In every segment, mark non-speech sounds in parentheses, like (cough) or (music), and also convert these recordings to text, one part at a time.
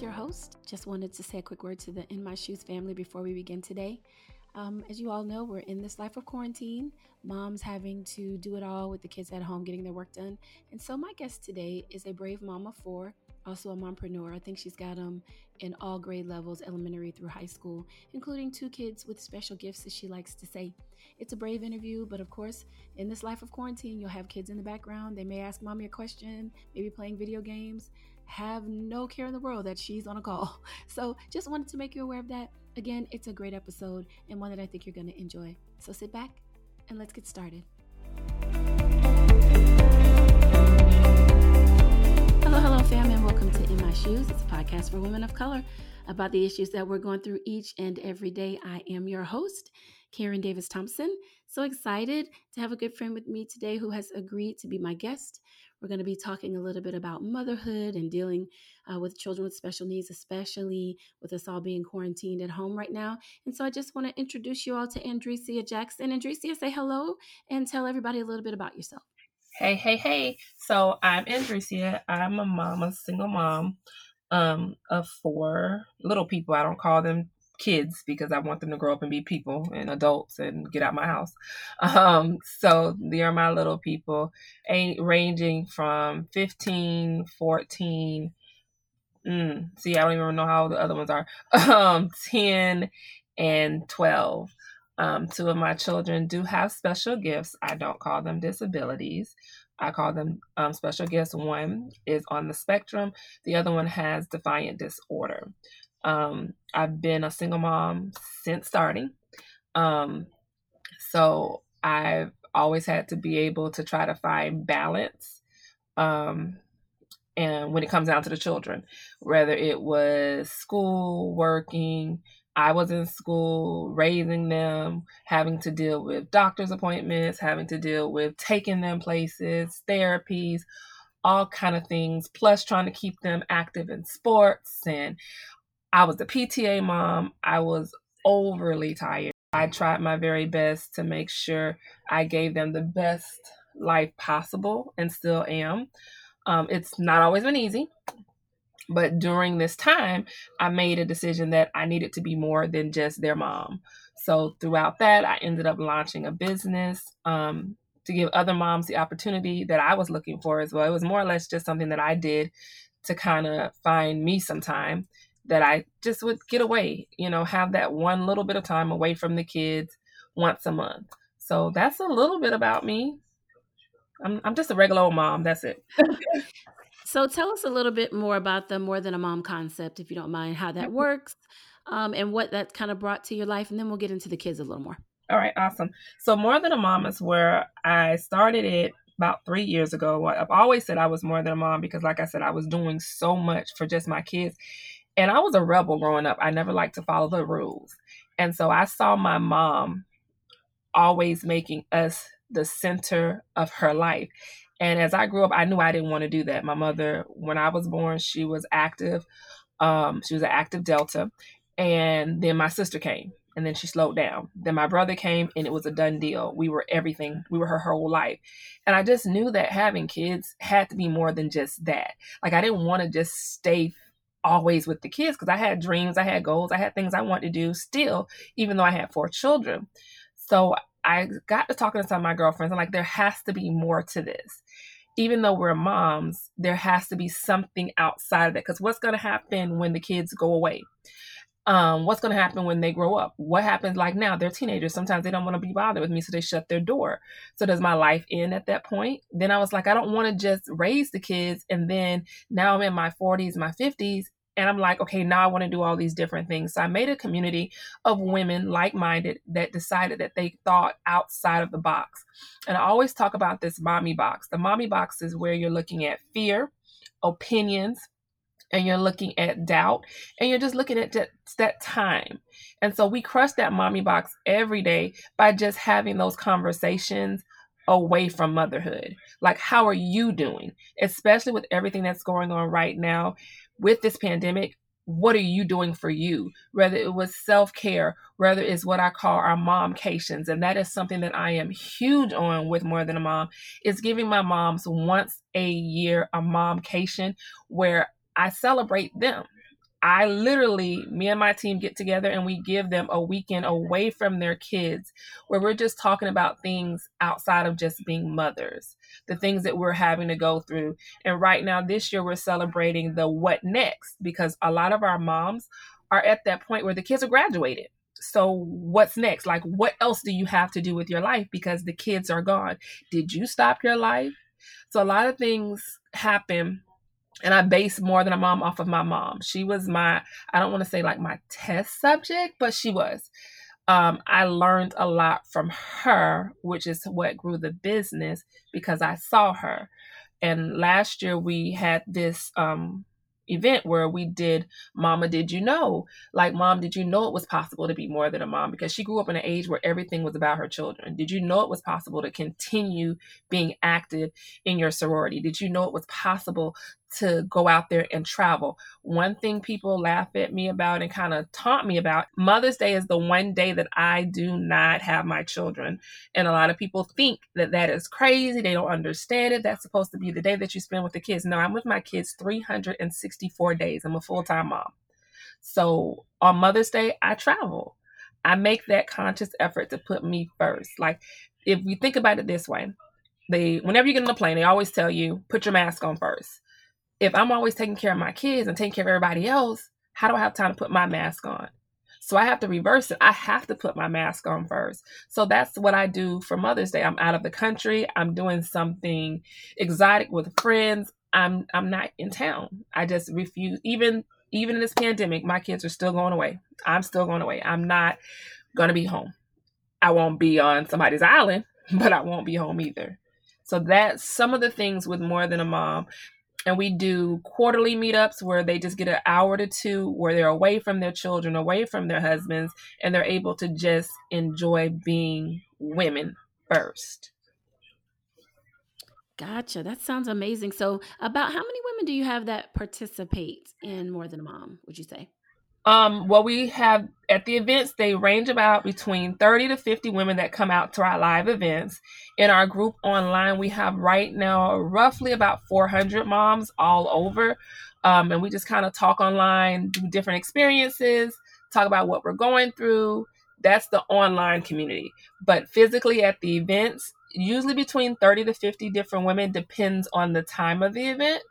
your host. Just wanted to say a quick word to the In My Shoes family before we begin today. Um, as you all know, we're in this life of quarantine. Mom's having to do it all with the kids at home getting their work done. And so, my guest today is a brave mom of four also a mompreneur. I think she's got them in all grade levels, elementary through high school, including two kids with special gifts, as she likes to say. It's a brave interview, but of course, in this life of quarantine, you'll have kids in the background. They may ask mommy a question, maybe playing video games. Have no care in the world that she's on a call. (laughs) So just wanted to make you aware of that. Again, it's a great episode and one that I think you're going to enjoy. So sit back and let's get started. Hello, hello, fam, and welcome to In My Shoes. It's a podcast for women of color about the issues that we're going through each and every day. I am your host, Karen Davis Thompson. So excited to have a good friend with me today who has agreed to be my guest. We're going to be talking a little bit about motherhood and dealing uh, with children with special needs, especially with us all being quarantined at home right now. And so I just want to introduce you all to Andresia Jackson. Andresia, say hello and tell everybody a little bit about yourself. Hey, hey, hey. So I'm Andresia. I'm a mom, a single mom um, of four little people. I don't call them kids because I want them to grow up and be people and adults and get out my house. (laughs) Um, so they are my little people, ranging from 15, 14, mm, see, I don't even know how the other ones are, (laughs) um, 10 and 12. Um, two of my children do have special gifts. I don't call them disabilities. I call them um, special gifts. One is on the spectrum, the other one has defiant disorder. Um, I've been a single mom since starting. Um, so I've always had to be able to try to find balance. Um, and when it comes down to the children, whether it was school, working, I was in school raising them, having to deal with doctor's appointments, having to deal with taking them places, therapies, all kind of things, plus trying to keep them active in sports. And I was the PTA mom. I was overly tired. I tried my very best to make sure I gave them the best life possible and still am. Um, it's not always been easy. But during this time, I made a decision that I needed to be more than just their mom. So throughout that, I ended up launching a business um, to give other moms the opportunity that I was looking for as well. It was more or less just something that I did to kind of find me some time that I just would get away, you know, have that one little bit of time away from the kids once a month. So that's a little bit about me. I'm, I'm just a regular old mom. That's it. (laughs) So tell us a little bit more about the more than a mom concept, if you don't mind, how that works, um, and what that kind of brought to your life, and then we'll get into the kids a little more. All right, awesome. So more than a mom is where I started it about three years ago. I've always said I was more than a mom because, like I said, I was doing so much for just my kids. And I was a rebel growing up. I never liked to follow the rules. And so I saw my mom always making us the center of her life. And as I grew up, I knew I didn't want to do that. My mother, when I was born, she was active. Um, she was an active Delta. And then my sister came and then she slowed down. Then my brother came and it was a done deal. We were everything. We were her whole life. And I just knew that having kids had to be more than just that. Like I didn't want to just stay always with the kids because I had dreams, I had goals, I had things I wanted to do still, even though I had four children. So I got to talking to some of my girlfriends. I'm like, there has to be more to this. Even though we're moms, there has to be something outside of that. Because what's going to happen when the kids go away? Um, what's going to happen when they grow up? What happens like now? They're teenagers. Sometimes they don't want to be bothered with me, so they shut their door. So does my life end at that point? Then I was like, I don't want to just raise the kids and then now I'm in my 40s, my 50s, and I'm like, okay, now I want to do all these different things. So I made a community of women like minded that decided that they thought outside of the box. And I always talk about this mommy box. The mommy box is where you're looking at fear, opinions, and you're looking at doubt, and you're just looking at that time. And so we crush that mommy box every day by just having those conversations away from motherhood. Like, how are you doing? Especially with everything that's going on right now with this pandemic, what are you doing for you? Whether it was self care, whether it's what I call our momcations, and that is something that I am huge on with More Than a Mom, is giving my moms once a year a momcation where I celebrate them. I literally, me and my team get together and we give them a weekend away from their kids where we're just talking about things outside of just being mothers, the things that we're having to go through. And right now, this year, we're celebrating the what next because a lot of our moms are at that point where the kids are graduated. So, what's next? Like, what else do you have to do with your life because the kids are gone? Did you stop your life? So, a lot of things happen and I base more than a mom off of my mom. She was my, I don't want to say like my test subject, but she was. Um, I learned a lot from her, which is what grew the business because I saw her. And last year we had this um, event where we did Mama Did You Know? Like, Mom, did you know it was possible to be more than a mom? Because she grew up in an age where everything was about her children. Did you know it was possible to continue being active in your sorority? Did you know it was possible to go out there and travel. One thing people laugh at me about and kind of taunt me about Mother's Day is the one day that I do not have my children. And a lot of people think that that is crazy. They don't understand it. That's supposed to be the day that you spend with the kids. No, I'm with my kids 364 days. I'm a full time mom. So on Mother's Day, I travel. I make that conscious effort to put me first. Like if we think about it this way, they whenever you get on a plane, they always tell you put your mask on first if I'm always taking care of my kids and taking care of everybody else, how do I have time to put my mask on? So I have to reverse it. I have to put my mask on first. So that's what I do for Mother's Day. I'm out of the country. I'm doing something exotic with friends. I'm I'm not in town. I just refuse. Even even in this pandemic, my kids are still going away. I'm still going away. I'm not gonna be home. I won't be on somebody's island, (laughs) but I won't be home either. So that's some of the things with more than a mom and we do quarterly meetups where they just get an hour to two where they're away from their children away from their husbands and they're able to just enjoy being women first. Gotcha. That sounds amazing. So about how many women do you have that participate in more than a mom would you say um, well, we have at the events, they range about between 30 to 50 women that come out to our live events. In our group online, we have right now roughly about 400 moms all over. Um, and we just kind of talk online, do different experiences, talk about what we're going through. That's the online community. But physically at the events, usually between 30 to 50 different women, depends on the time of the event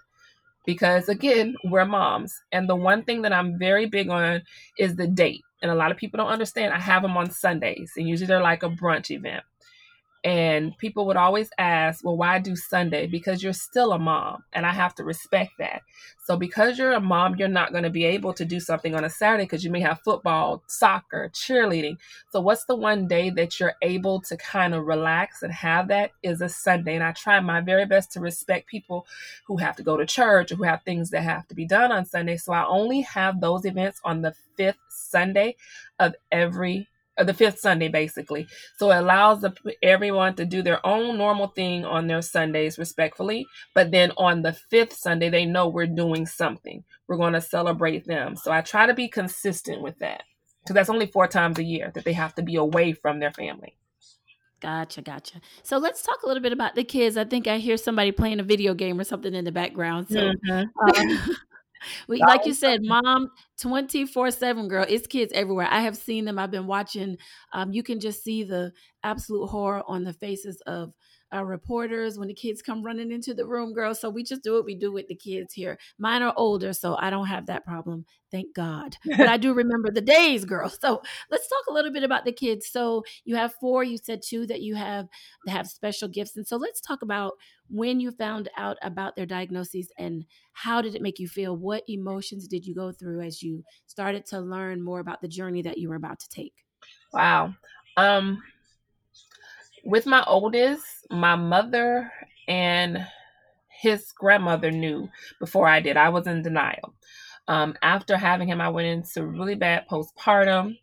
because again, we're moms. And the one thing that I'm very big on is the date. And a lot of people don't understand. I have them on Sundays, and usually they're like a brunch event. And people would always ask, well, why do Sunday? Because you're still a mom, and I have to respect that. So, because you're a mom, you're not going to be able to do something on a Saturday because you may have football, soccer, cheerleading. So, what's the one day that you're able to kind of relax and have that is a Sunday. And I try my very best to respect people who have to go to church or who have things that have to be done on Sunday. So, I only have those events on the fifth Sunday of every the fifth Sunday, basically. So it allows the, everyone to do their own normal thing on their Sundays respectfully. But then on the fifth Sunday, they know we're doing something. We're going to celebrate them. So I try to be consistent with that because that's only four times a year that they have to be away from their family. Gotcha, gotcha. So let's talk a little bit about the kids. I think I hear somebody playing a video game or something in the background. So, mm-hmm. um, (laughs) we, like you said, mom, 24 7, girl, it's kids everywhere. I have seen them. I've been watching. Um, you can just see the absolute horror on the faces of our reporters when the kids come running into the room, girl. So we just do what we do with the kids here. Mine are older, so I don't have that problem. Thank God. But I (laughs) do remember the days, girl. So let's talk a little bit about the kids. So you have four, you said two that you have that have special gifts. And so let's talk about when you found out about their diagnoses and how did it make you feel? What emotions did you go through as you started to learn more about the journey that you were about to take? Wow. Um with my oldest, my mother and his grandmother knew before I did. I was in denial. Um, after having him, I went into really bad postpartum.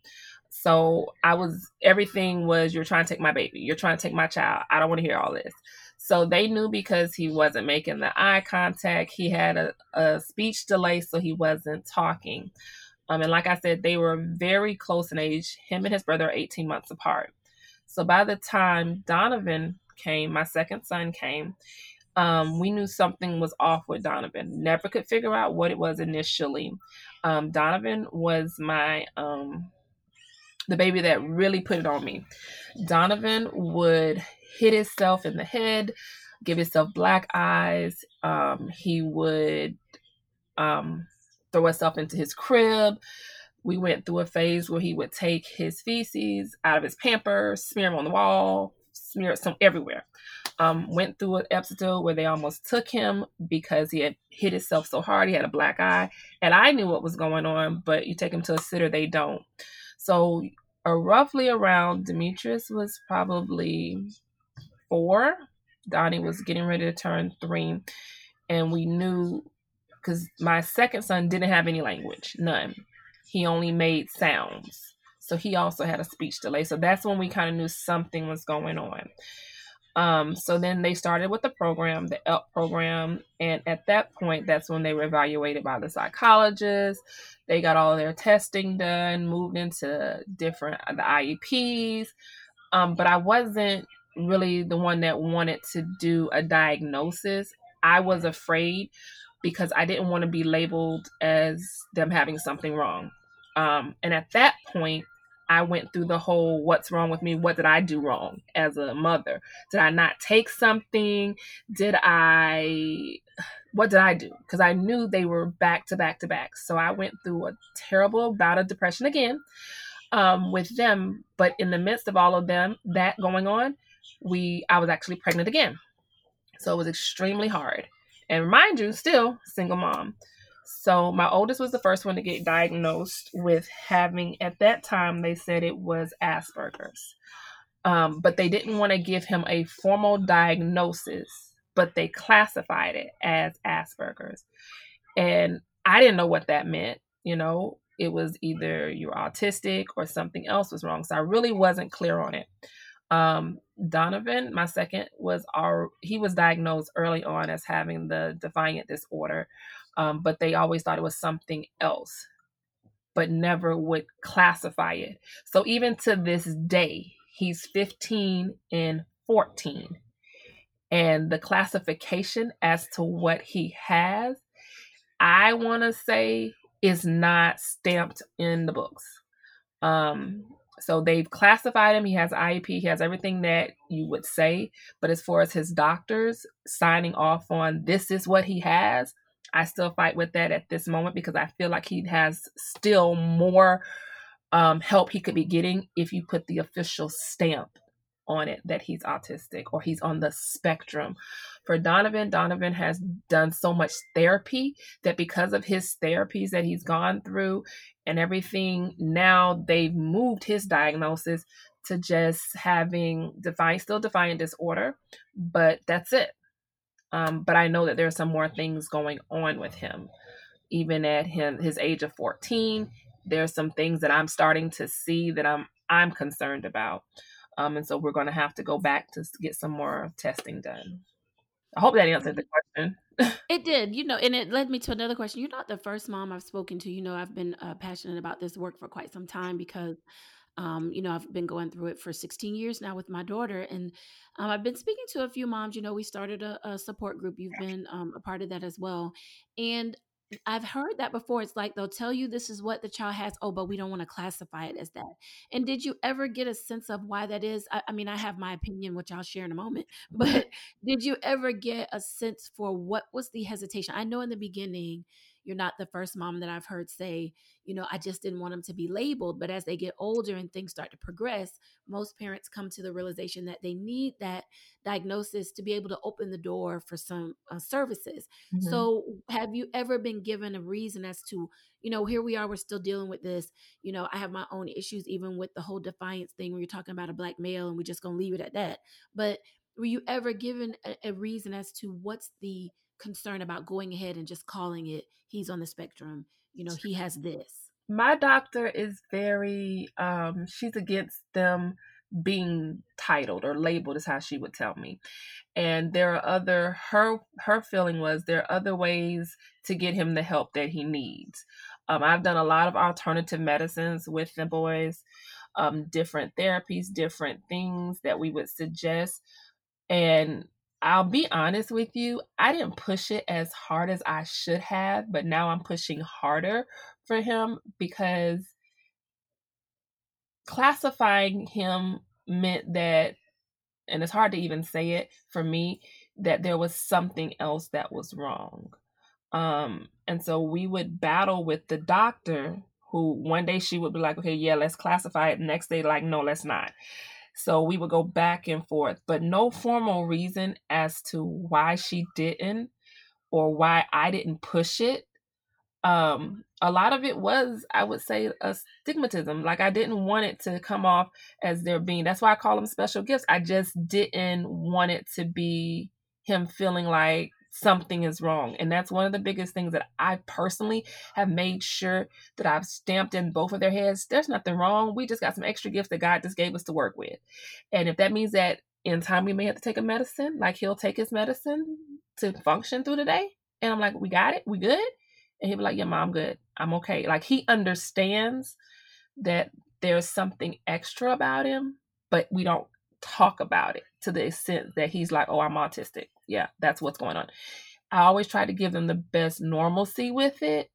So I was, everything was, you're trying to take my baby. You're trying to take my child. I don't want to hear all this. So they knew because he wasn't making the eye contact. He had a, a speech delay, so he wasn't talking. Um, and like I said, they were very close in age. Him and his brother are 18 months apart. So by the time Donovan came, my second son came, um, we knew something was off with Donovan. Never could figure out what it was initially. Um, Donovan was my um, the baby that really put it on me. Donovan would hit himself in the head, give himself black eyes. Um, he would um, throw himself into his crib. We went through a phase where he would take his feces out of his pampers, smear them on the wall, smear some everywhere. Um, went through an episode where they almost took him because he had hit himself so hard. He had a black eye, and I knew what was going on. But you take him to a sitter, they don't. So, uh, roughly around Demetrius was probably four. Donnie was getting ready to turn three, and we knew because my second son didn't have any language, none. He only made sounds. So he also had a speech delay. So that's when we kind of knew something was going on. Um, so then they started with the program, the ELP program, and at that point, that's when they were evaluated by the psychologist. They got all their testing done, moved into different the IEPs. Um, but I wasn't really the one that wanted to do a diagnosis. I was afraid because I didn't want to be labeled as them having something wrong. Um, and at that point, I went through the whole what's wrong with me? What did I do wrong as a mother? Did I not take something? Did I, what did I do? Because I knew they were back to back to back. So I went through a terrible bout of depression again um, with them. But in the midst of all of them, that going on, we, I was actually pregnant again. So it was extremely hard. And mind you, still single mom. So my oldest was the first one to get diagnosed with having, at that time, they said it was Asperger's. Um, but they didn't want to give him a formal diagnosis, but they classified it as Asperger's. And I didn't know what that meant. You know, it was either you're autistic or something else was wrong. So I really wasn't clear on it. Um, Donovan, my second, was our he was diagnosed early on as having the defiant disorder, um, but they always thought it was something else, but never would classify it. So even to this day, he's 15 and 14, and the classification as to what he has, I want to say, is not stamped in the books. Um, so they've classified him. He has IEP. He has everything that you would say. But as far as his doctors signing off on this is what he has, I still fight with that at this moment because I feel like he has still more um, help he could be getting if you put the official stamp on it that he's autistic or he's on the spectrum. For Donovan, Donovan has done so much therapy that because of his therapies that he's gone through and everything, now they've moved his diagnosis to just having defiant, still defiant disorder, but that's it. Um, but I know that there's some more things going on with him. Even at him his age of 14, there's some things that I'm starting to see that I'm I'm concerned about. Um, and so we're going to have to go back to get some more testing done. I hope that answered the question. (laughs) it did, you know, and it led me to another question. You're not the first mom I've spoken to. You know, I've been uh, passionate about this work for quite some time because, um, you know, I've been going through it for 16 years now with my daughter. And um, I've been speaking to a few moms. You know, we started a, a support group. You've been um, a part of that as well. And I've heard that before. It's like they'll tell you this is what the child has. Oh, but we don't want to classify it as that. And did you ever get a sense of why that is? I, I, mean, I have my opinion, which I'll share in a moment. (laughs) But did you ever get a sense for what was the hesitation? I know in the beginning, you're not the first mom that I've heard say, you know, I just didn't want them to be labeled. But as they get older and things start to progress, most parents come to the realization that they need that diagnosis to be able to open the door for some uh, services. Mm-hmm. So, have you ever been given a reason as to, you know, here we are, we're still dealing with this. You know, I have my own issues, even with the whole defiance thing where you're talking about a black male and we're just going to leave it at that. But were you ever given a, a reason as to what's the concern about going ahead and just calling it he's on the spectrum. You know he has this. My doctor is very um she's against them being titled or labeled is how she would tell me. And there are other her her feeling was there are other ways to get him the help that he needs. Um, i've done a lot of alternative medicines with the boys um, different therapies different things that we would suggest. And I'll be honest with you, I didn't push it as hard as I should have, but now I'm pushing harder for him because classifying him meant that, and it's hard to even say it for me, that there was something else that was wrong. Um, and so we would battle with the doctor who one day she would be like, okay, yeah, let's classify it. Next day, like, no, let's not. So we would go back and forth, but no formal reason as to why she didn't or why I didn't push it. Um, a lot of it was, I would say, a stigmatism. Like I didn't want it to come off as there being. That's why I call them special gifts. I just didn't want it to be him feeling like something is wrong. And that's one of the biggest things that I personally have made sure that I've stamped in both of their heads. There's nothing wrong. We just got some extra gifts that God just gave us to work with. And if that means that in time we may have to take a medicine, like he'll take his medicine to function through the day. And I'm like, we got it, we good? And he'll be like, Yeah, mom, good. I'm okay. Like he understands that there's something extra about him, but we don't talk about it to the extent that he's like, Oh, I'm autistic yeah, that's what's going on. I always try to give them the best normalcy with it,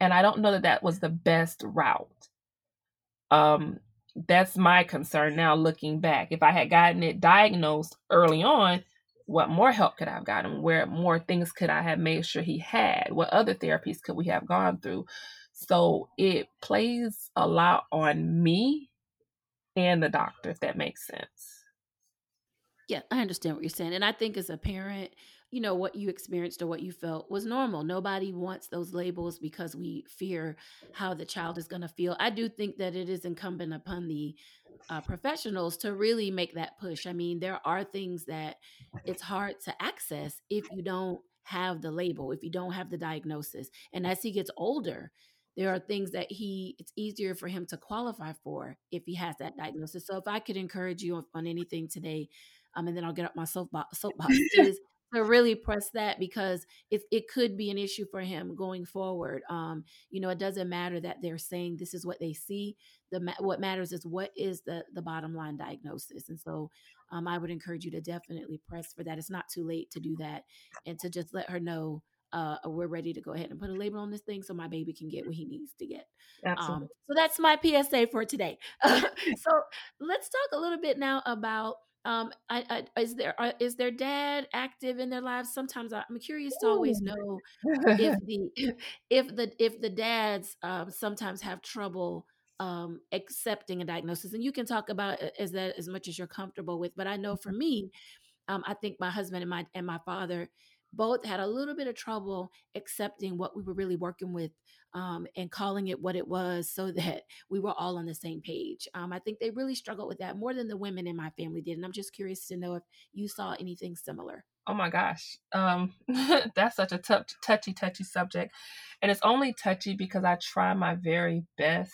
and I don't know that that was the best route. Um, that's my concern now looking back. If I had gotten it diagnosed early on, what more help could I have gotten? Where more things could I have made sure he had? What other therapies could we have gone through? So it plays a lot on me and the doctor, if that makes sense. Yeah, I understand what you're saying. And I think as a parent, you know, what you experienced or what you felt was normal. Nobody wants those labels because we fear how the child is going to feel. I do think that it is incumbent upon the uh, professionals to really make that push. I mean, there are things that it's hard to access if you don't have the label, if you don't have the diagnosis. And as he gets older, there are things that he it's easier for him to qualify for if he has that diagnosis. So if I could encourage you on, on anything today, um, and then I'll get up my soapbox, soapbox (laughs) is to really press that because it, it could be an issue for him going forward. Um, you know, it doesn't matter that they're saying this is what they see. The what matters is what is the the bottom line diagnosis. And so, um, I would encourage you to definitely press for that. It's not too late to do that, and to just let her know uh, we're ready to go ahead and put a label on this thing so my baby can get what he needs to get. Um, so that's my PSA for today. (laughs) so let's talk a little bit now about um I, I is there uh, is their dad active in their lives? Sometimes i'm curious to always know if (laughs) the (laughs) if the if the dads um sometimes have trouble um accepting a diagnosis and you can talk about as that as much as you're comfortable with but i know for me um i think my husband and my and my father both had a little bit of trouble accepting what we were really working with um, and calling it what it was so (laughs) that we were all on the same page. Um, I think they really struggled with that more than the women in my family did. And I'm just curious to know if you saw anything similar. Oh my gosh. Um, (laughs) that's such a t- touchy, touchy subject. And it's only touchy because I try my very best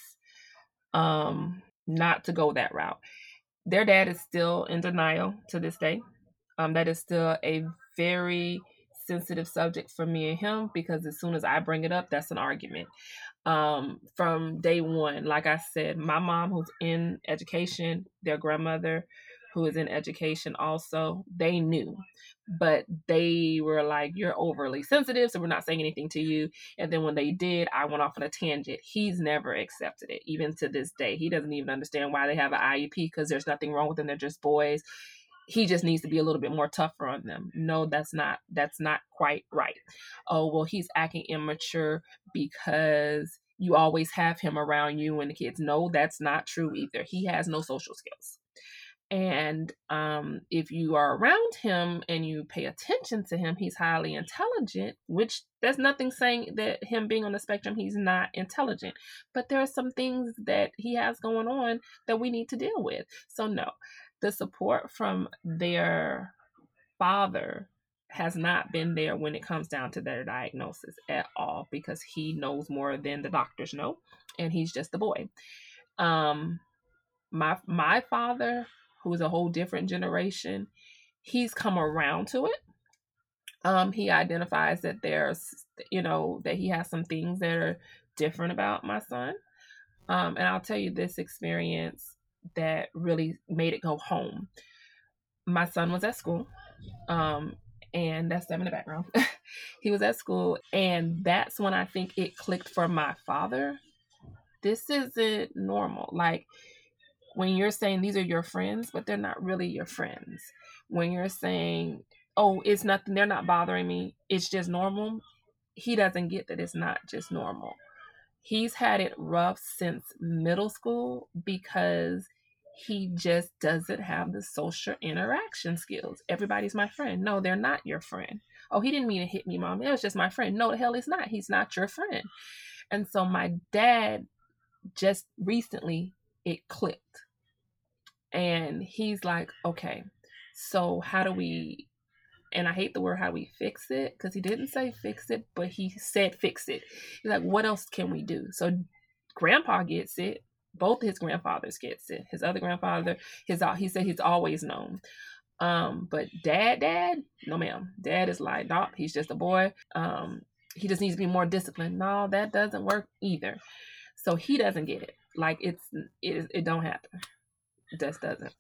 um, not to go that route. Their dad is still in denial to this day. Um, that is still a very sensitive subject for me and him because as soon as I bring it up, that's an argument. Um, from day one, like I said, my mom, who's in education, their grandmother, who is in education also, they knew, but they were like, You're overly sensitive, so we're not saying anything to you. And then when they did, I went off on a tangent. He's never accepted it, even to this day. He doesn't even understand why they have an IEP because there's nothing wrong with them. They're just boys he just needs to be a little bit more tougher on them. No, that's not that's not quite right. Oh, well, he's acting immature because you always have him around you and the kids. No, that's not true either. He has no social skills. And um, if you are around him and you pay attention to him, he's highly intelligent, which there's nothing saying that him being on the spectrum, he's not intelligent. But there are some things that he has going on that we need to deal with. So, no, the support from their father has not been there when it comes down to their diagnosis at all because he knows more than the doctors know and he's just a boy. Um my my father who is a whole different generation he's come around to it. Um he identifies that there's you know that he has some things that are different about my son. Um and i'll tell you this experience that really made it go home. My son was at school. Um, and that's them in the background. (laughs) he was at school, and that's when I think it clicked for my father. This isn't normal. Like when you're saying these are your friends, but they're not really your friends. When you're saying, oh, it's nothing, they're not bothering me, it's just normal, he doesn't get that it's not just normal. He's had it rough since middle school because he just doesn't have the social interaction skills. Everybody's my friend. No, they're not your friend. Oh, he didn't mean to hit me, mom. It was just my friend. No, the hell is not. He's not your friend. And so my dad just recently it clicked. And he's like, okay, so how do we and I hate the word how do we fix it because he didn't say fix it, but he said fix it. He's like, what else can we do? So grandpa gets it both his grandfathers gets it. His other grandfather, his he said he's always known. Um, but dad, dad, no ma'am. Dad is like, nope, he's just a boy. Um, he just needs to be more disciplined. No, that doesn't work either. So he doesn't get it. Like it's it it don't happen. It just doesn't.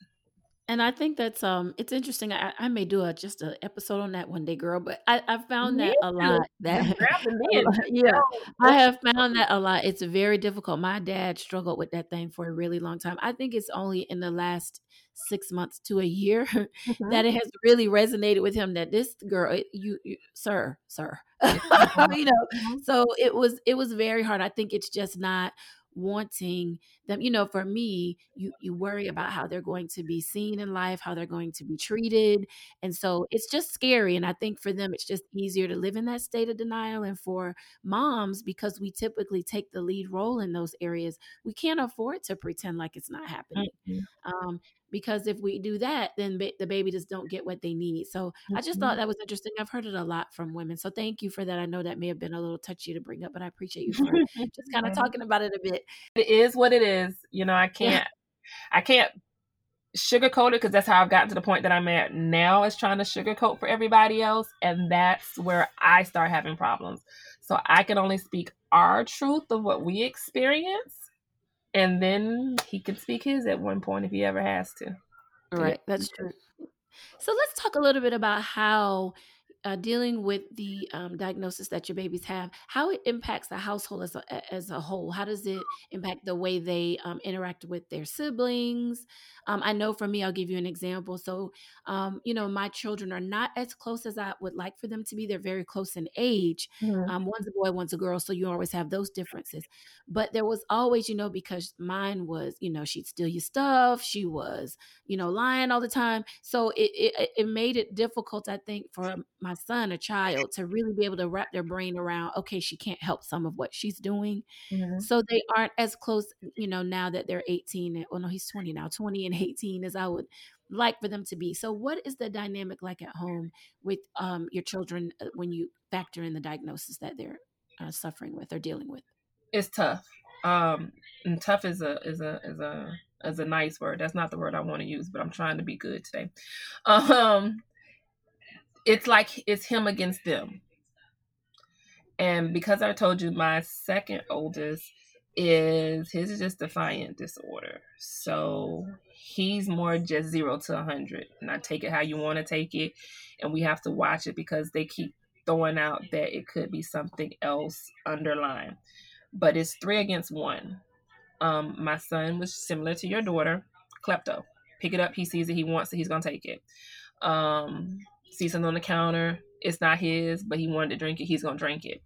And I think that's um it's interesting. I, I may do a just an episode on that one day, girl. But I, I found that a lot. That (laughs) (laughs) yeah, (laughs) I have found that a lot. It's very difficult. My dad struggled with that thing for a really long time. I think it's only in the last six months to a year mm-hmm. that it has really resonated with him that this girl, you, you sir, sir, you know. Mm-hmm. So it was it was very hard. I think it's just not wanting them you know for me you you worry about how they're going to be seen in life how they're going to be treated and so it's just scary and i think for them it's just easier to live in that state of denial and for moms because we typically take the lead role in those areas we can't afford to pretend like it's not happening mm-hmm. um, because if we do that then ba- the baby just don't get what they need. So mm-hmm. i just thought mm-hmm. that was interesting. I've heard it a lot from women. So thank you for that. I know that may have been a little touchy to bring up but i appreciate you for (laughs) just kind of talking about it a bit. It is what it is. You know i can't yeah. i can't sugarcoat it because that's how i've gotten to the point that i'm at now is trying to sugarcoat for everybody else and that's where i start having problems. So i can only speak our truth of what we experience and then he can speak his at one point if he ever has to. Right, that's true. So let's talk a little bit about how uh, dealing with the um, diagnosis that your babies have, how it impacts the household as a, as a whole. How does it impact the way they um, interact with their siblings? Um, I know for me, I'll give you an example. So, um, you know, my children are not as close as I would like for them to be. They're very close in age. Mm-hmm. Um, one's a boy, one's a girl. So you always have those differences. But there was always, you know, because mine was, you know, she'd steal your stuff. She was, you know, lying all the time. So it, it, it made it difficult, I think, for my son, a child, to really be able to wrap their brain around, okay, she can't help some of what she's doing. Mm-hmm. So they aren't as close, you know, now that they're 18. Oh no, he's 20 now, 20 and 18 as I would like for them to be. So what is the dynamic like at home with um, your children uh, when you factor in the diagnosis that they're uh, suffering with or dealing with? It's tough. Um, and tough is a is a is a is a nice word. That's not the word I want to use, but I'm trying to be good today. (laughs) Um, it's like it's him against them. And because I told you my second oldest is his is just defiant disorder. So he's more just zero to a hundred. And I take it how you want to take it. And we have to watch it because they keep throwing out that it could be something else underlying. But it's three against one. Um, my son was similar to your daughter, klepto. Pick it up, he sees it, he wants it, he's gonna take it. Um, see something on the counter, it's not his, but he wanted to drink it, he's gonna drink it.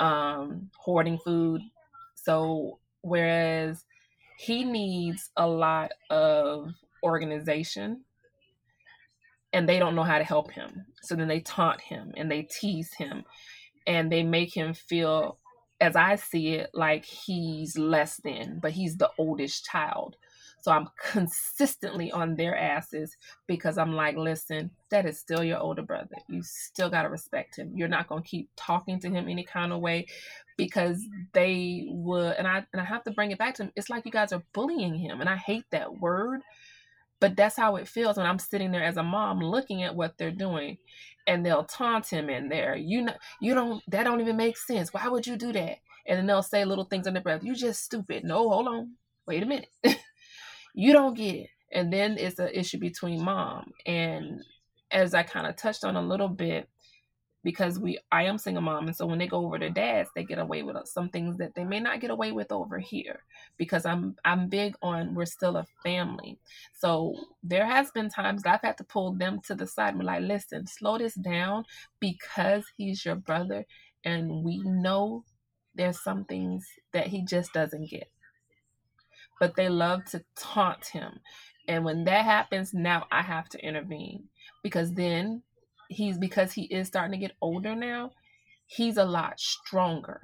Um, hoarding food. So whereas he needs a lot of organization and they don't know how to help him. So then they taunt him and they tease him and they make him feel, as I see it, like he's less than, but he's the oldest child. So I'm consistently on their asses because I'm like, listen, that is still your older brother. You still got to respect him. You're not going to keep talking to him any kind of way because they would, and I, and I have to bring it back to him. It's like you guys are bullying him. And I hate that word, but that's how it feels when I'm sitting there as a mom looking at what they're doing and they'll taunt him in there. You know, you don't, that don't even make sense. Why would you do that? And then they'll say little things under breath. You just stupid. No, hold on. Wait a minute. (laughs) you don't get it and then it's an issue between mom and as I kind of touched on a little bit, because we I am single mom and so when they go over to dads they get away with some things that they may not get away with over here because I'm I'm big on we're still a family. So there has been times that I've had to pull them to the side and be like, listen, slow this down because he's your brother and we know there's some things that he just doesn't get. But they love to taunt him. And when that happens, now I have to intervene because then he's because he is starting to get older now, he's a lot stronger.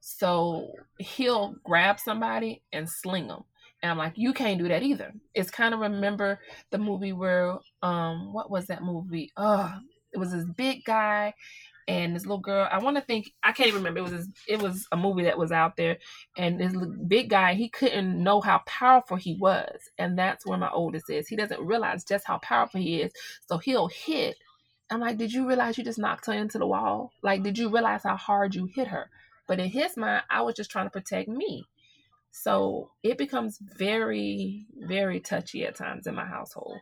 So he'll grab somebody and sling them. And I'm like, you can't do that either. It's kind of remember the movie where um what was that movie? Oh, it was this big guy and this little girl. I want to think I can't even remember. It was this, it was a movie that was out there, and this big guy he couldn't know how powerful he was, and that's where my oldest is. He doesn't realize just how powerful he is, so he'll hit I'm like, did you realize you just knocked her into the wall? Like, did you realize how hard you hit her? But in his mind, I was just trying to protect me. So it becomes very, very touchy at times in my household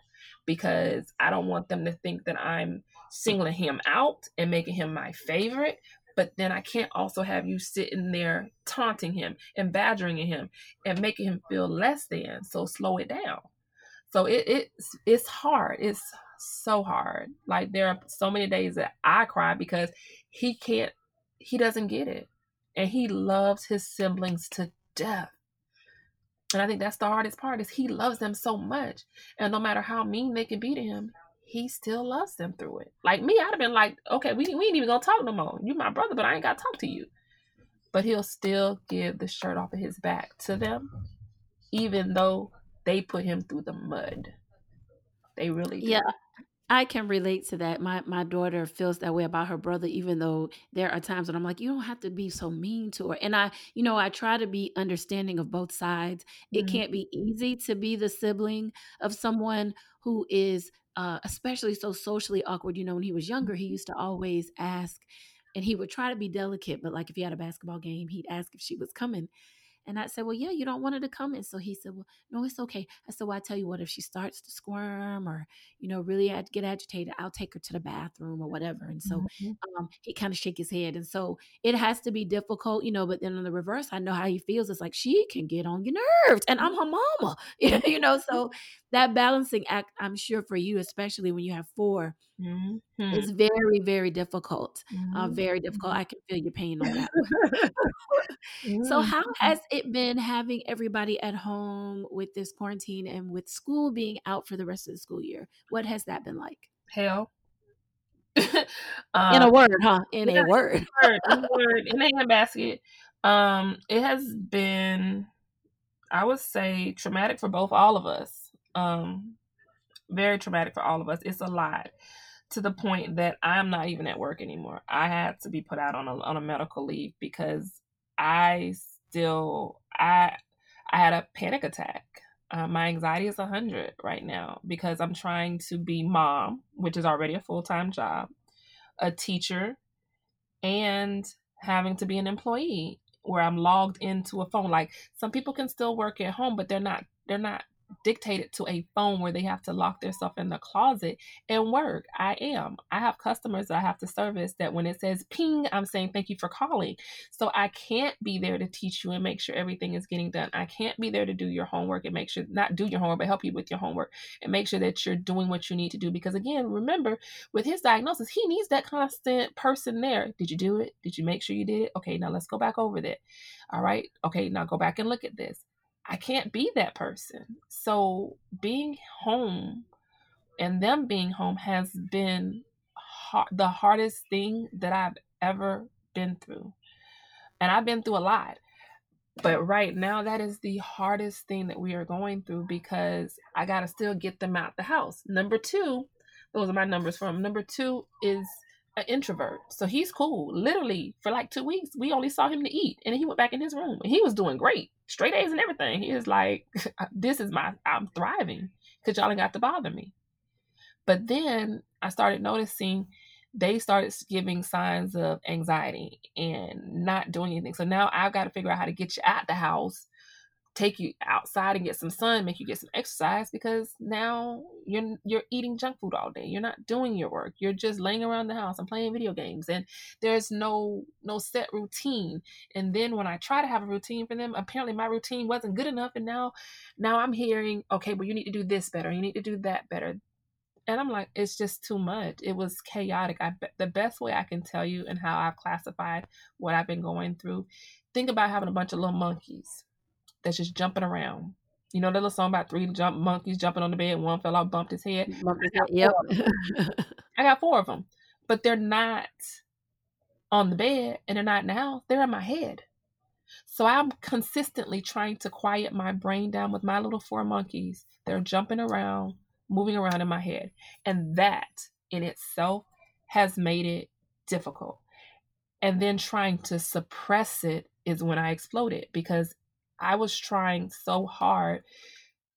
because I don't want them to think that I'm singling him out and making him my favorite. But then I can't also have you sitting there taunting him and badgering him and making him feel less than. So slow it down. So it, it's it's hard. It's so hard. Like there are so many days that I cry because he can't he doesn't get it. And he loves his siblings to death. And I think that's the hardest part is he loves them so much. And no matter how mean they can be to him, he still loves them through it. Like me, I'd have been like, okay, we, we ain't even gonna talk no more. You my brother, but I ain't gotta talk to you. But he'll still give the shirt off of his back to them, even though they put him through the mud. They really do. Yeah. I can relate to that. My my daughter feels that way about her brother, even though there are times when I'm like, you don't have to be so mean to her. And I, you know, I try to be understanding of both sides. It Mhm. can't be easy to be the sibling of someone who is uh, especially so socially awkward. You know, when he was younger, he used to always ask, and he would try to be delicate, but like if he had a basketball game, he'd ask if she was coming. And I said, Well, yeah, you don't want her to come in. So he said, Well, no, it's okay. I said, Well, I tell you what, if she starts to squirm or, you know, really get agitated, I'll take her to the bathroom or whatever. And so Mhm. um, he kind of shake his head. And so it has to be difficult, you know, but then on the reverse, I know how he feels. It's like she can get on your nerves and I'm her mama, (laughs) you know, so that balancing act, I'm sure for you, especially when you have four, Mhm. is very, very difficult. Uh, Mhm. very difficult. I can feel your pain on that one. (laughs) (laughs) So, how Mhm. has it been having everybody at home with this quarantine and with school being out for the rest of the school year? What has that been like? Hell. (laughs) In uh, a word, huh? In yeah, a word. word, in a word, in a handbasket. Um, it has been, I would say, traumatic for both all of us. Um, very traumatic for all of us. It's a lot to the point that I'm not even at work anymore. I had to be put out on a on a medical leave because I still I I had a panic attack. Uh, my anxiety is 100 right now because I'm trying to be mom, which is already a full-time job, a teacher, and having to be an employee where I'm logged into a phone. Like some people can still work at home, but they're not they're not dictated to a phone where they have to lock themselves in the closet and work. I am. I have customers that I have to service that when it says ping, I'm saying thank you for calling. So I can't be there to teach you and make sure everything is getting done. I can't be there to do your homework and make sure not do your homework, but help you with your homework and make sure that you're doing what you need to do. Because again, remember with his diagnosis, he needs that constant person there. Did you do it? Did you make sure you did it? Okay, now let's go back over that. All right. Okay, now go back and look at this. I can't be that person. So being home and them being home has been hard, the hardest thing that I've ever been through. And I've been through a lot. But right now, that is the hardest thing that we are going through because I got to still get them out the house. Number two, those are my numbers from. Number two is an introvert. So he's cool. Literally, for like two weeks, we only saw him to eat. And he went back in his room. And he was doing great. Straight A's and everything. He was like, (laughs) this is my, I'm thriving because y'all ain't got to bother me. But then I started noticing they started giving signs of anxiety and not doing anything. So now I've got to figure out how to get you out the house take you outside and get some sun, make you get some exercise because now you're you're eating junk food all day. You're not doing your work. You're just laying around the house and playing video games and there's no no set routine. And then when I try to have a routine for them, apparently my routine wasn't good enough and now now I'm hearing, okay, well you need to do this better. You need to do that better. And I'm like, it's just too much. It was chaotic. I the best way I can tell you and how I've classified what I've been going through. Think about having a bunch of little monkeys that's just jumping around. You know that little song about three jump monkeys jumping on the bed. One fell out, bumped his head. Bumped his head. Yep. (laughs) I got four of them, but they're not on the bed and they're not house. They're in my head. So I'm consistently trying to quiet my brain down with my little four monkeys. They're jumping around, moving around in my head. And that in itself has made it difficult. And then trying to suppress it is when I exploded because I was trying so hard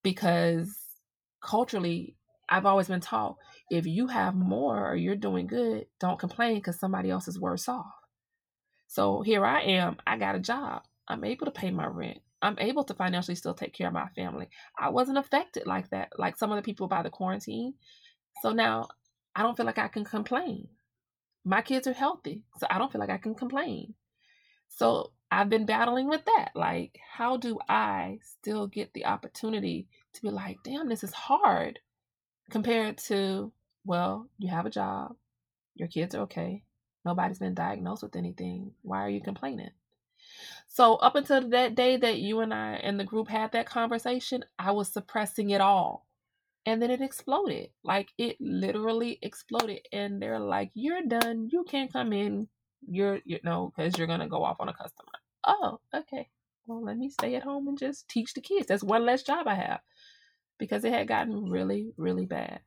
because culturally, I've always been taught if you have more or you're doing good, don't complain because somebody else is worse off. So here I am, I got a job. I'm able to pay my rent. I'm able to financially still take care of my family. I wasn't affected like that, like some of the people by the quarantine. So now I don't feel like I can complain. My kids are healthy, so I don't feel like I can complain. So I've been battling with that. Like, how do I still get the opportunity to be like, damn, this is hard compared to, well, you have a job, your kids are okay, nobody's been diagnosed with anything. Why are you complaining? So, up until that day that you and I and the group had that conversation, I was suppressing it all. And then it exploded. Like, it literally exploded. And they're like, You're done. You can't come in you're you know because you're gonna go off on a customer oh okay. Well let me stay at home and just teach the kids. That's one less job i have because it had gotten really really bad.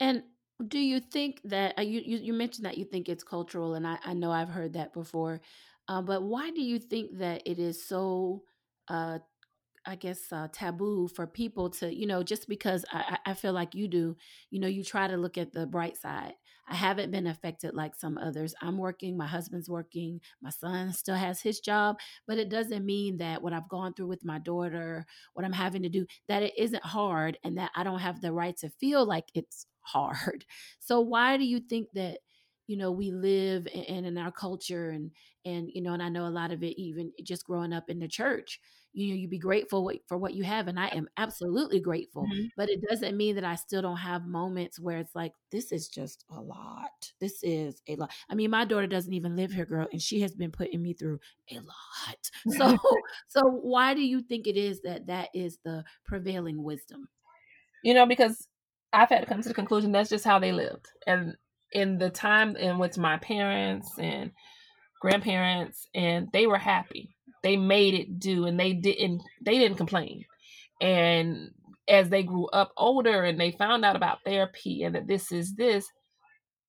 And do you think that uh, you, you, you mentioned that you think it's cultural and i, I know i've heard that before uh, but why do you think that it is so uh, I guess uh, taboo for people to, you know, just because I, I feel like you do, you know, you try to look at the bright side. I haven't been affected like some others. I'm working, my husband's working, my son still has his job, but it doesn't mean that what I've gone through with my daughter, what I'm having to do, that it isn't hard and that I don't have the right to feel like it's hard. (laughs) So why do you think that you know we live in, in our culture and and you know and i know a lot of it even just growing up in the church you know you be grateful for what you have and i am absolutely grateful mm-hmm. but it doesn't mean that i still don't have moments where it's like this is just a lot. This is a lot. I mean my daughter doesn't even live here girl and she has been putting me through a lot. (laughs) So (laughs) so why do you think it is that that is the prevailing wisdom? You know because i've had to come to the conclusion that's just how they lived and in the time in which my parents and grandparents and they were happy. They made it do and they didn't they didn't complain. And as they grew up older and they found out about therapy and that this is this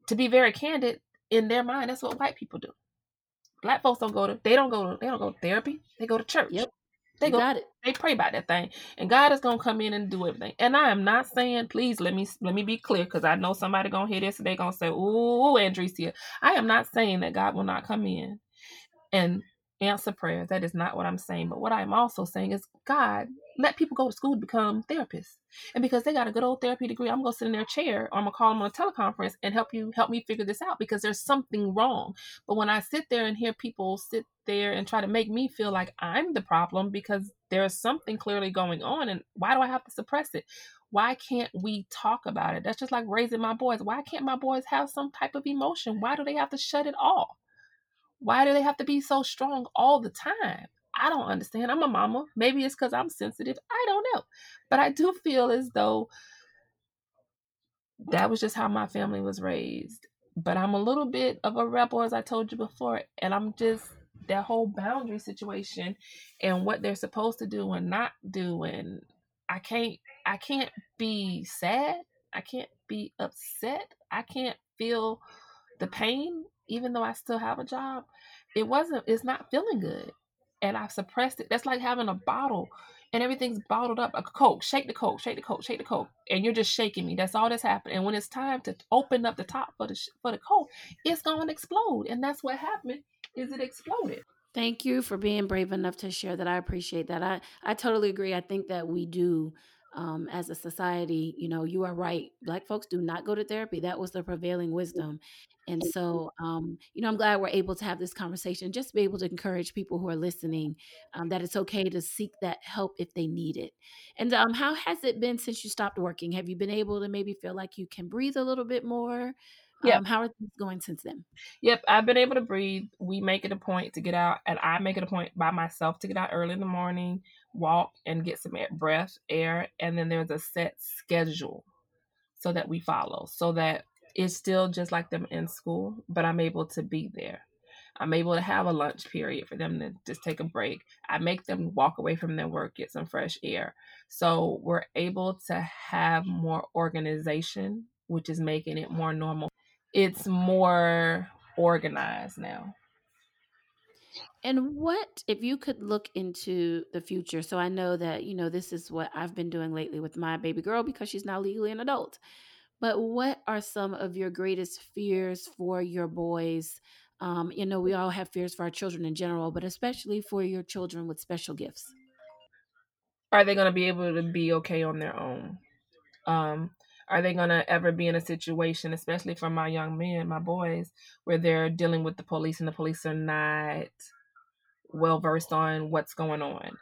to be very candid in their mind that's what white people do. Black folks don't go to they don't go to they don't go to therapy. They go to church. Yep they go, got it. They pray about that thing, and God is gonna come in and do everything. And I am not saying, please let me let me be clear, because I know somebody gonna hear this and they gonna say, "Ooh, Andresia." I am not saying that God will not come in and answer prayers. That is not what I'm saying. But what I'm also saying is, God, let people go to school to become therapists. And because they got a good old therapy degree, I'm gonna sit in their chair or I'm gonna call them on a teleconference and help you help me figure this out because there's something wrong. But when I sit there and hear people sit there and try to make me feel like I'm the problem because there's something clearly going on and why do I have to suppress it? Why can't we talk about it? That's just like raising my boys. Why can't my boys have some type of emotion? Why do they have to shut it off? Why do they have to be so strong all the time? I don't understand. I'm a mama. Maybe it's because I'm sensitive. I don't know. But I do feel as though that was just how my family was raised. But I'm a little bit of a rebel, as I told you before. And I'm just that whole boundary situation and what they're supposed to do and not do. And I can't, I can't be sad. I can't be upset. I can't feel the pain even though I still have a job, it wasn't, it's not feeling good. And I've suppressed it. That's like having a bottle and everything's bottled up. A Coke, shake the Coke, shake the Coke, shake the Coke. And you're just shaking me. That's all that's happening. And when it's time to open up the top for the, for the Coke, it's going to explode. And that's what happened is it exploded. Thank you for being brave enough to share that. I appreciate that. I, I totally agree. I think that we do um, as a society, you know, you are right. Black folks do not go to therapy. That was the prevailing wisdom. And so, um, you know, I'm glad we're able to have this conversation, just to be able to encourage people who are listening um, that it's okay to seek that help if they need it. And um, how has it been since you stopped working? Have you been able to maybe feel like you can breathe a little bit more? Yep. Um, how are things going since then? Yep, I've been able to breathe. We make it a point to get out, and I make it a point by myself to get out early in the morning, walk, and get some air, breath, air. And then there's a set schedule so that we follow, so that it's still just like them in school, but I'm able to be there. I'm able to have a lunch period for them to just take a break. I make them walk away from their work, get some fresh air. So we're able to have more organization, which is making it more normal it's more organized now. And what if you could look into the future? So I know that, you know, this is what I've been doing lately with my baby girl because she's now legally an adult. But what are some of your greatest fears for your boys? Um, you know, we all have fears for our children in general, but especially for your children with special gifts. Are they going to be able to be okay on their own? Um, are they going to ever be in a situation, especially for my young men, my boys, where they're dealing with the police and the police are not well versed on what's going on?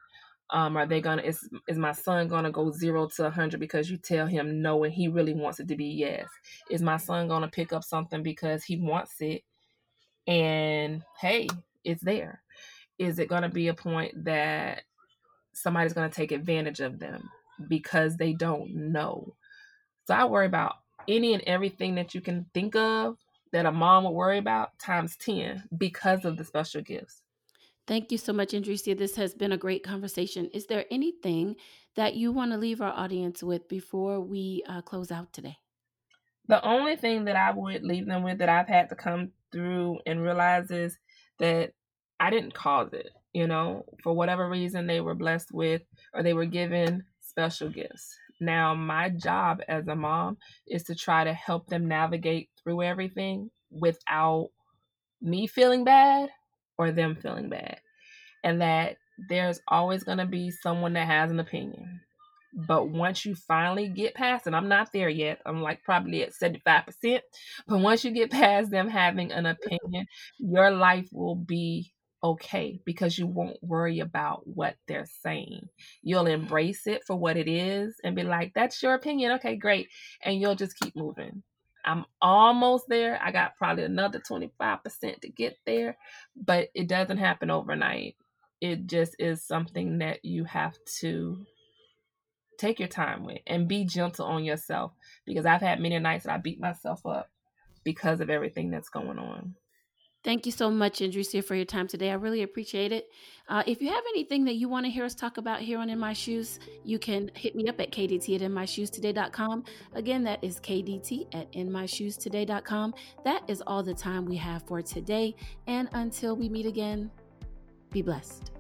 Um, are they gonna is is my son gonna go zero to hundred because you tell him no and he really wants it to be yes? Is my son gonna pick up something because he wants it and hey, it's there? Is it gonna be a point that somebody's gonna take advantage of them because they don't know? So I worry about any and everything that you can think of that a mom would worry about times 10 because of the special gifts. Thank you so much, Andresia. This has been a great conversation. Is there anything that you want to leave our audience with before we uh, close out today? The only thing that I would leave them with that I've had to come through and realize is that I didn't cause it. You know, for whatever reason, they were blessed with or they were given special gifts. Now, my job as a mom is to try to help them navigate through everything without me feeling bad or them feeling bad. And that there's always going to be someone that has an opinion. But once you finally get past, and I'm not there yet, I'm like probably at 75%. But once you get past them having an opinion, your life will be okay because you won't worry about what they're saying. You'll embrace it for what it is and be like, that's your opinion. Okay, great. And you'll just keep moving. I'm almost there. I got probably another 25% to get there, but it doesn't happen overnight. It just is something that you have to take your time with and be gentle on yourself because I've had many nights that I beat myself up because of everything that's going on. Thank you so much, Andresia, for your time today. I really appreciate it. Uh, if you have anything that you want to hear us talk about here on In My Shoes, you can hit me up at kdt at inmyshoestoday.com. Again, that is kdt at inmyshoestoday.com. That is all the time we have for today. And until we meet again, be blessed.